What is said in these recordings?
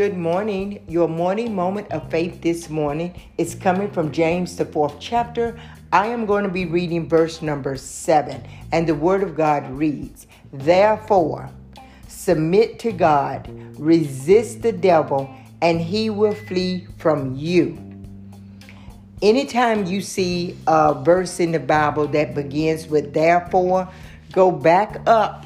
Good morning. Your morning moment of faith this morning is coming from James, the fourth chapter. I am going to be reading verse number seven, and the word of God reads Therefore, submit to God, resist the devil, and he will flee from you. Anytime you see a verse in the Bible that begins with therefore, go back up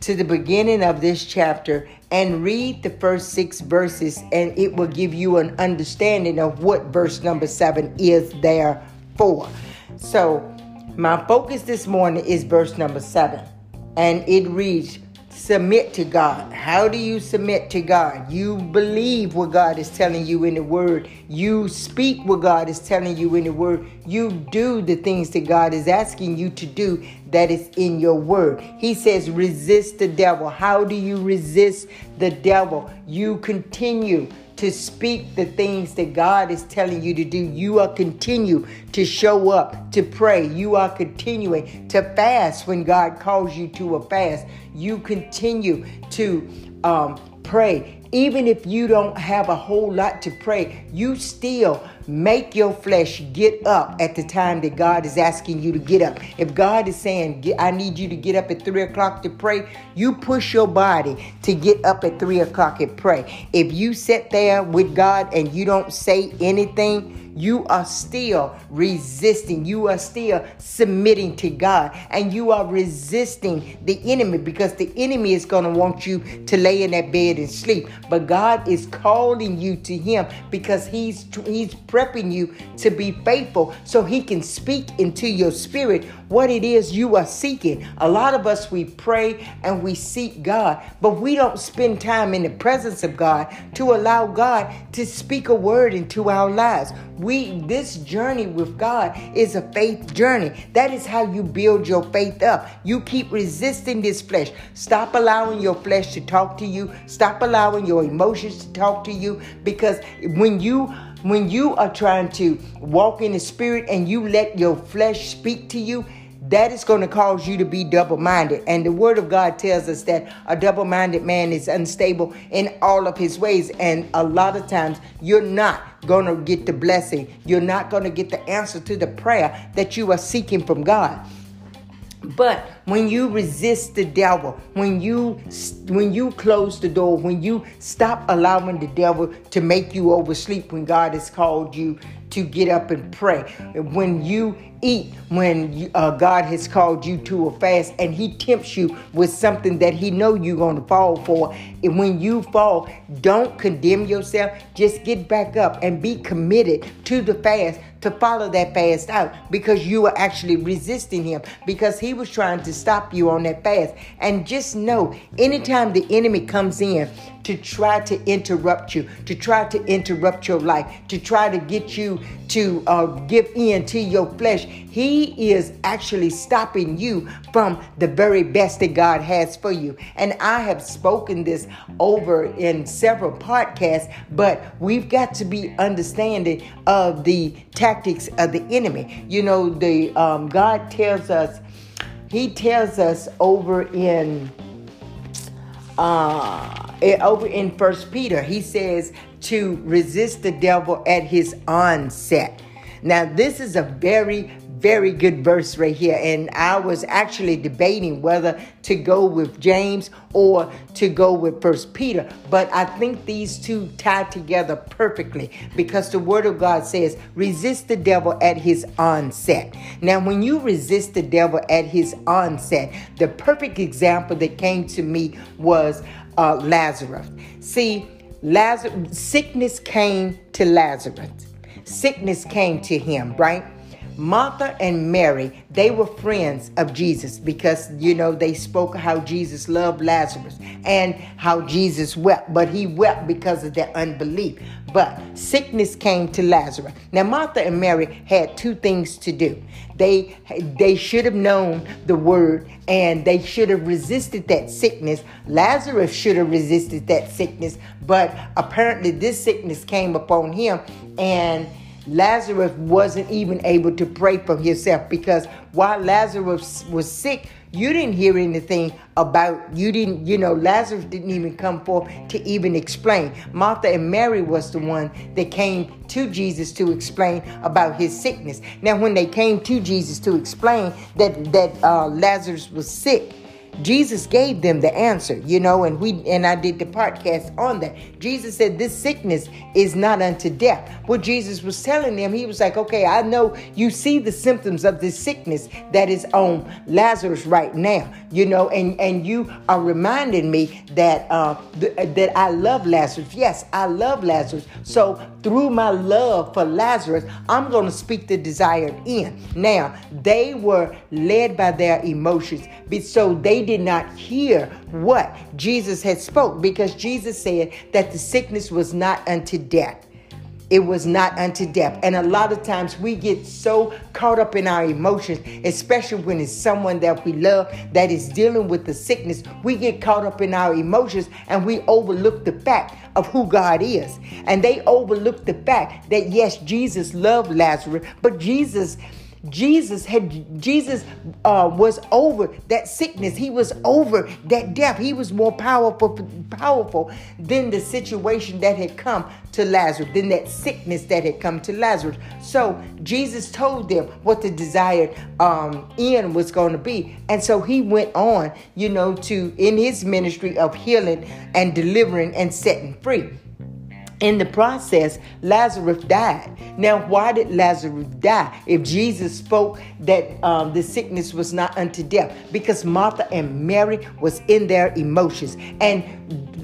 to the beginning of this chapter and read the first six verses, and it will give you an understanding of what verse number seven is there for. So, my focus this morning is verse number seven, and it reads, submit to God. How do you submit to God? You believe what God is telling you in the Word. You speak what God is telling you in the Word. You do the things that God is asking you to do that is in your Word. He says, resist the devil. How do you resist the devil? You continue to speak the things that God is telling you to do. You are continue to show up, to pray. You are continuing to fast when God calls you to a fast. You continue to um, pray even if you don't have a whole lot to pray, you still make your flesh get up at the time that God is asking you to get up. If God is saying, I need you to get up at three o'clock to pray, you push your body to get up at three o'clock and pray. If you sit there with God and you don't say anything, you are still resisting. You are still submitting to God. And you are resisting the enemy because the enemy is going to want you to lay in that bed and sleep. But God is calling you to Him because He's He's prepping you to be faithful so He can speak into your spirit what it is you are seeking. A lot of us, we pray and we seek God, but we don't spend time in the presence of God to allow God to speak a word into our lives. We this journey with God is a faith journey. That is how you build your faith up. You keep resisting this flesh. Stop allowing your flesh to talk to you. Stop allowing your emotions to talk to you because when you when you are trying to walk in the spirit and you let your flesh speak to you, that is going to cause you to be double minded. And the word of God tells us that a double minded man is unstable in all of his ways. And a lot of times you're not going to get the blessing, you're not going to get the answer to the prayer that you are seeking from God. But when you resist the devil, when you when you close the door, when you stop allowing the devil to make you oversleep when God has called you to get up and pray, when you eat when you, uh, God has called you to a fast and he tempts you with something that he know you're going to fall for. And when you fall, don't condemn yourself. Just get back up and be committed to the fast to follow that fast out because you were actually resisting him because he was trying to stop you on that fast. And just know anytime the enemy comes in to try to interrupt you, to try to interrupt your life, to try to get you to uh, give in to your flesh, he is actually stopping you from the very best that God has for you. And I have spoken this over in several podcasts, but we've got to be understanding of the tactics of the enemy. You know, the um, God tells us, He tells us over in uh, over in First Peter, he says to resist the devil at his onset. Now, this is a very, very good verse right here. And I was actually debating whether to go with James or to go with First Peter. But I think these two tie together perfectly because the word of God says, resist the devil at his onset. Now, when you resist the devil at his onset, the perfect example that came to me was uh, Lazarus. See, Lazarus, sickness came to Lazarus. Sickness came to him, right? Martha and Mary, they were friends of Jesus because, you know, they spoke how Jesus loved Lazarus and how Jesus wept, but he wept because of their unbelief. But sickness came to Lazarus. Now, Martha and Mary had two things to do. They, they should have known the word and they should have resisted that sickness. Lazarus should have resisted that sickness, but apparently this sickness came upon him and Lazarus wasn't even able to pray for himself because while Lazarus was sick, you didn't hear anything about you didn't you know lazarus didn't even come forth to even explain. Martha and mary was the one that came to jesus to explain about his sickness. Now when they came to jesus to explain that that uh, lazarus was sick Jesus gave them the answer, you know, and we and I did the podcast on that. Jesus said this sickness is not unto death. What Jesus was telling them, he was like, "Okay, I know you see the symptoms of this sickness that is on Lazarus right now, you know, and and you are reminding me that uh, th- that I love Lazarus. Yes, I love Lazarus. So through my love for Lazarus, I'm going to speak the desired end. Now they were led by their emotions, so they did not hear what Jesus had spoke because Jesus said that the sickness was not unto death it was not unto death. And a lot of times we get so caught up in our emotions, especially when it's someone that we love that is dealing with the sickness. We get caught up in our emotions and we overlook the fact of who God is. And they overlook the fact that yes, Jesus loved Lazarus, but Jesus Jesus had Jesus uh, was over that sickness. He was over that death. He was more powerful powerful than the situation that had come to Lazarus, than that sickness that had come to Lazarus. So Jesus told them what the desired um, end was going to be, and so he went on, you know, to in his ministry of healing and delivering and setting free. In the process, Lazarus died. Now, why did Lazarus die? If Jesus spoke that um, the sickness was not unto death, because Martha and Mary was in their emotions, and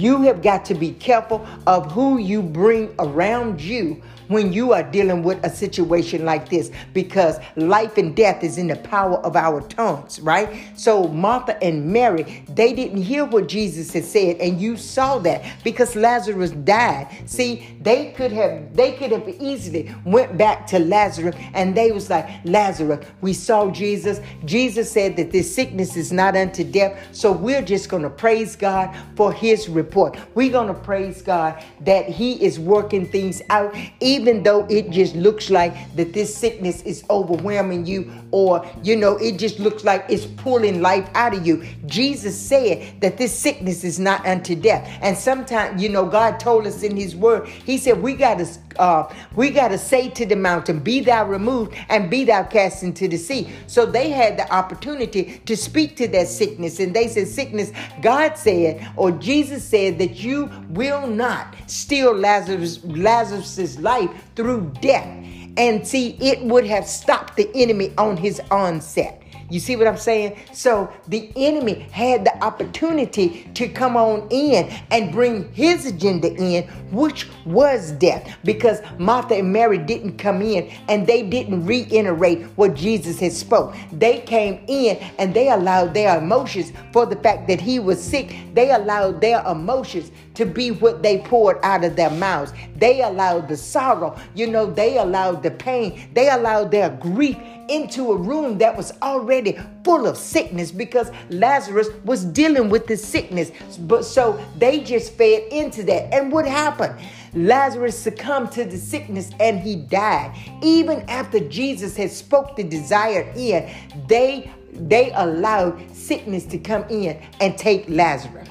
you have got to be careful of who you bring around you when you are dealing with a situation like this because life and death is in the power of our tongues, right? So Martha and Mary, they didn't hear what Jesus had said, and you saw that because Lazarus died. See, they could have they could have easily went back to Lazarus and they was like, Lazarus, we saw Jesus. Jesus said that this sickness is not unto death. So we're just gonna praise God for his report. We're gonna praise God that he is working things out. Even even though it just looks like that this sickness is overwhelming you or you know it just looks like it's pulling life out of you jesus said that this sickness is not unto death. And sometimes you know god told us in his word he said we got to uh, we got to say to the mountain be thou removed and be thou cast into the sea so they had the opportunity to speak to that sickness and they said sickness god said or jesus said that you will not steal lazarus lazarus's life through death. And see, it would have stopped the enemy on his onset. You see what I'm saying? So the enemy had the opportunity to come on in and bring his agenda in, which was death, because Martha and Mary didn't come in and they didn't reiterate what Jesus had spoke. They came in and they allowed their emotions for the fact that he was sick. They allowed their emotions to be what they poured out of their mouths. They allowed the sorrow, you know, they allowed the pain, they allowed their grief into a room that was already full of sickness because Lazarus was dealing with the sickness. But so they just fed into that. And what happened? Lazarus succumbed to the sickness and he died. Even after Jesus had spoke the desired end, they they allowed sickness to come in and take Lazarus.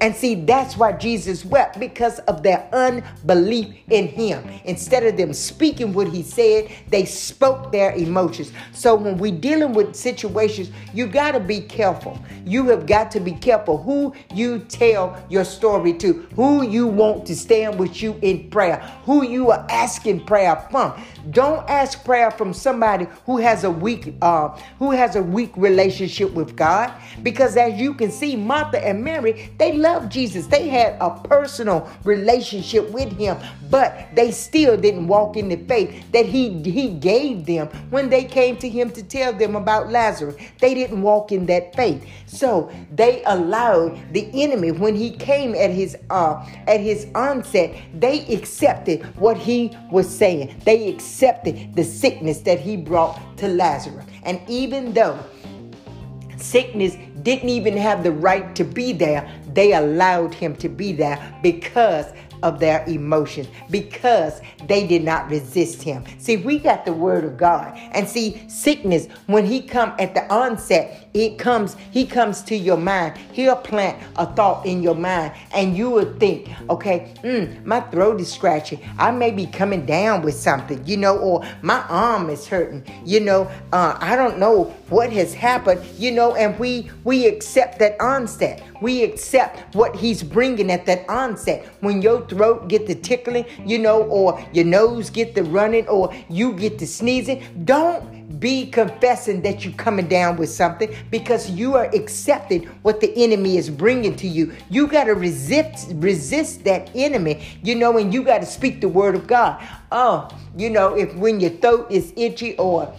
And see, that's why Jesus wept because of their unbelief in him. Instead of them speaking what he said, they spoke their emotions. So when we're dealing with situations, you got to be careful. You have got to be careful who you tell your story to, who you want to stand with you in prayer, who you are asking prayer from. Don't ask prayer from somebody who has a weak uh, who has a weak relationship with God because as you can see Martha and Mary they loved Jesus. They had a personal relationship with him, but they still didn't walk in the faith that he he gave them when they came to him to tell them about Lazarus. They didn't walk in that faith. So, they allowed the enemy when he came at his uh at his onset, they accepted what he was saying. They accepted the sickness that he brought to Lazarus. And even though sickness didn't even have the right to be there, they allowed him to be there because of their emotions because they did not resist him. See, we got the word of God. And see, sickness, when he come at the onset, it comes, he comes to your mind. He'll plant a thought in your mind, and you will think, okay, mm, my throat is scratching. I may be coming down with something, you know, or my arm is hurting, you know. Uh, I don't know what has happened, you know, and we we accept that onset. We accept what he's bringing at that onset. When your throat get the tickling, you know, or your nose get the running, or you get the sneezing, don't be confessing that you're coming down with something because you are accepting what the enemy is bringing to you. You got to resist resist that enemy, you know, and you got to speak the word of God. Oh, you know, if when your throat is itchy or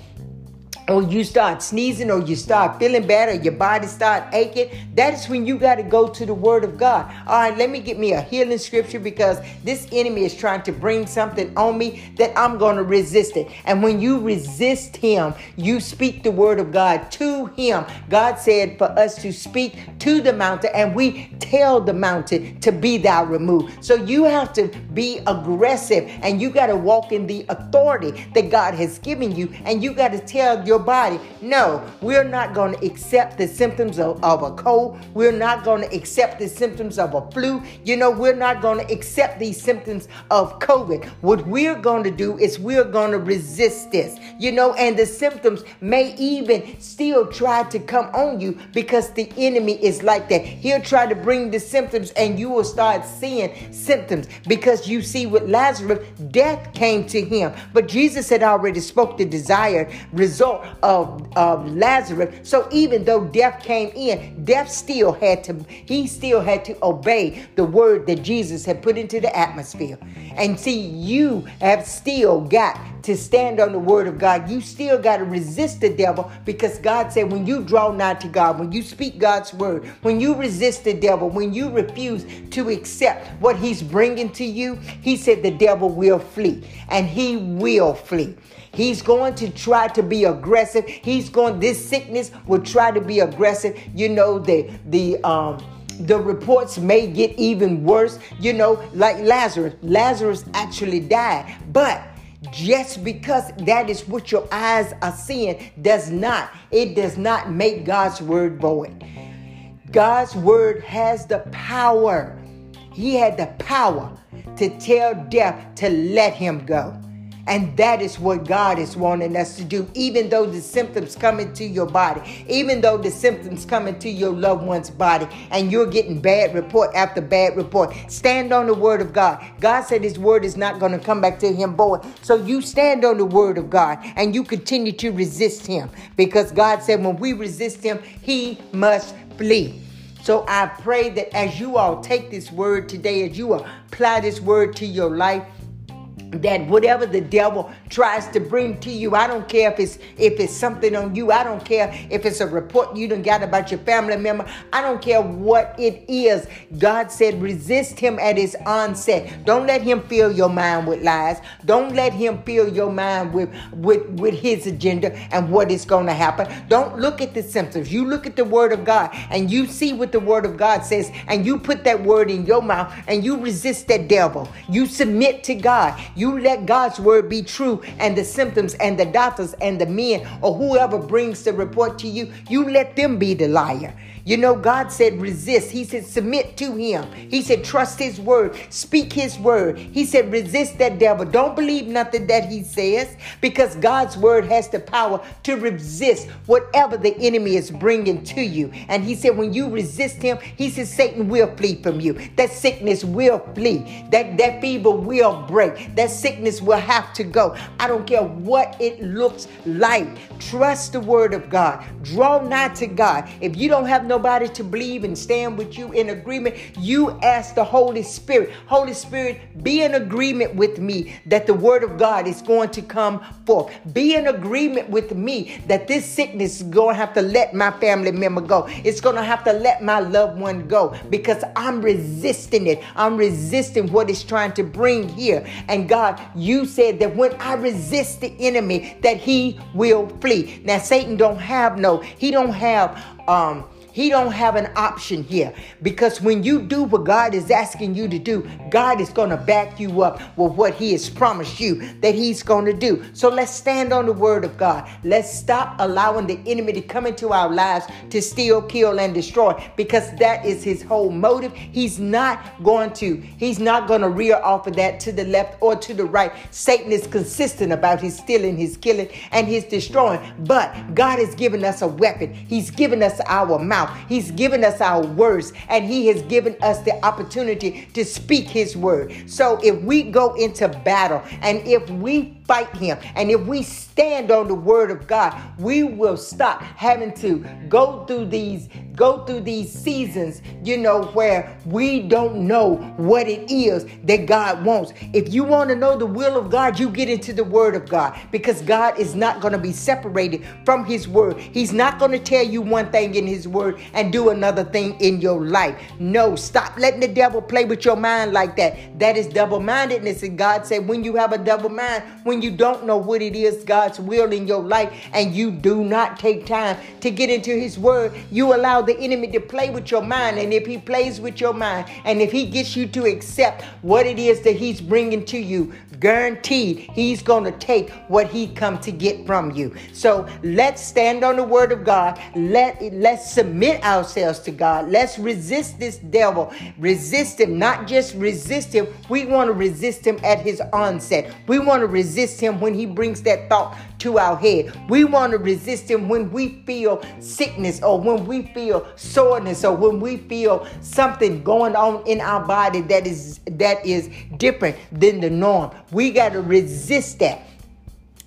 or you start sneezing or you start feeling bad or your body start aching that is when you got to go to the word of god. All right let me get me a healing scripture because this enemy is trying to bring something on me that i'm going to resist it. And when you resist him you speak the word of god to him. God said for us to speak to the mountain and we tell the mountain to be thou removed. So you have to be aggressive and you got to walk in the authority that god has given you and you got to tell your your body. No, we're not going to accept the symptoms of, of a cold. We're not going to accept the symptoms of a flu. You know, we're not going to accept these symptoms of COVID. What we're going to do is we're going to resist this, you know, and the symptoms may even still try to come on you because the enemy is like that. He'll try to bring the symptoms and you will start seeing symptoms because you see with Lazarus, death came to him, but Jesus had already spoke the desired result of, of Lazarus. So even though death came in, death still had to, he still had to obey the word that Jesus had put into the atmosphere. And see, you have still got to stand on the word of God. You still got to resist the devil because God said, when you draw nigh to God, when you speak God's word, when you resist the devil, when you refuse to accept what he's bringing to you, he said the devil will flee and he will flee. He's going to try to be aggressive. He's going, this sickness will try to be aggressive. You know, the, the, um, the reports may get even worse, you know, like Lazarus. Lazarus actually died. But just because that is what your eyes are seeing does not, it does not make God's word void. God's word has the power. He had the power to tell death to let him go. And that is what God is wanting us to do. Even though the symptoms come into your body, even though the symptoms come into your loved one's body, and you're getting bad report after bad report, stand on the word of God. God said his word is not going to come back to him boy. So you stand on the word of God and you continue to resist him because God said when we resist him, he must flee. So I pray that as you all take this word today, as you apply this word to your life, that whatever the devil tries to bring to you, I don't care if it's if it's something on you, I don't care if it's a report you done got about your family member, I don't care what it is. God said resist him at his onset. Don't let him fill your mind with lies. Don't let him fill your mind with with with his agenda and what is going to happen. Don't look at the symptoms. You look at the word of God and you see what the word of God says and you put that word in your mouth and you resist that devil. You submit to God. You let God's word be true, and the symptoms and the doctors and the men or whoever brings the report to you, you let them be the liar. You know, God said resist. He said submit to him. He said trust his word, speak his word. He said resist that devil. Don't believe nothing that he says because God's word has the power to resist whatever the enemy is bringing to you. And he said when you resist him, he said Satan will flee from you. That sickness will flee. That that fever will break. That sickness will have to go. I don't care what it looks like. Trust the word of God. Draw nigh to God. If you don't have nobody to believe and stand with you in agreement, you ask the Holy Spirit, Holy Spirit, be in agreement with me that the word of God is going to come forth. Be in agreement with me that this sickness is going to have to let my family member go. It's going to have to let my loved one go because I'm resisting it. I'm resisting what it's trying to bring here. And God, you said that when I resist the enemy, that he will flee. Now Satan don't have no, he don't have um he don't have an option here because when you do what God is asking you to do, God is going to back you up with what he has promised you that he's going to do. So let's stand on the word of God. Let's stop allowing the enemy to come into our lives to steal, kill and destroy because that is his whole motive. He's not going to he's not going to rear off of that to the left or to the right. Satan is consistent about his stealing, his killing and his destroying. But God has given us a weapon. He's given us our mouth. He's given us our words and he has given us the opportunity to speak his word. So if we go into battle and if we fight him and if we stand on the word of God, we will stop having to go through these go through these seasons, you know, where we don't know what it is that God wants. If you want to know the will of God, you get into the word of God because God is not going to be separated from his word. He's not going to tell you one thing in his word and do another thing in your life. No, stop letting the devil play with your mind like that. That is double-mindedness and God said when you have a double mind, when you don't know what it is God's will in your life and you do not take time to get into his word, you allow the enemy to play with your mind. And if he plays with your mind, and if he gets you to accept what it is that he's bringing to you, guaranteed he's going to take what he come to get from you. So let's stand on the word of God. Let let's submit ourselves to God. Let's resist this devil. Resist him, not just resist him. We want to resist him at his onset. We want to resist him when he brings that thought to our head. We want to resist him when we feel sickness or when we feel soreness or when we feel something going on in our body that is that is different than the norm. We got to resist that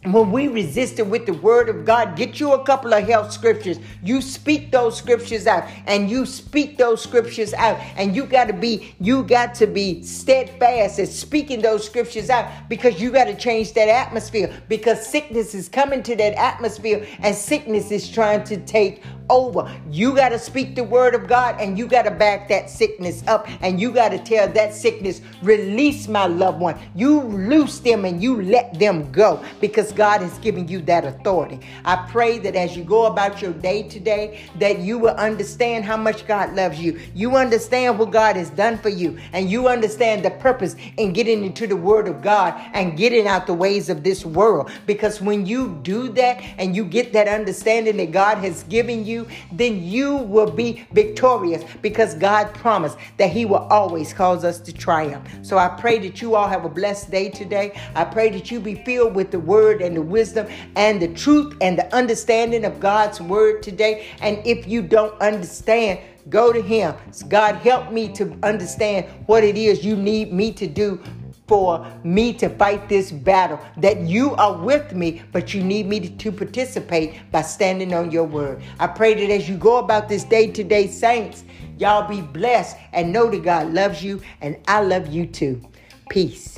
when we resist it with the word of God, get you a couple of health scriptures. You speak those scriptures out and you speak those scriptures out. And you got to be, you got to be steadfast at speaking those scriptures out because you got to change that atmosphere because sickness is coming to that atmosphere and sickness is trying to take over. You got to speak the word of God and you got to back that sickness up and you got to tell that sickness, release my loved one. You loose them and you let them go because God has given you that authority. I pray that as you go about your day today, that you will understand how much God loves you. You understand what God has done for you and you understand the purpose in getting into the word of God and getting out the ways of this world because when you do that and you get that understanding that God has given you, then you will be victorious because God promised that He will always cause us to triumph. So I pray that you all have a blessed day today. I pray that you be filled with the word and the wisdom and the truth and the understanding of God's word today. And if you don't understand, go to Him. God, help me to understand what it is you need me to do for me to fight this battle. That you are with me, but you need me to, participate by standing on your word. I pray that as you go about this day today, saints, y'all be blessed and know that God loves you and I love you too. Peace.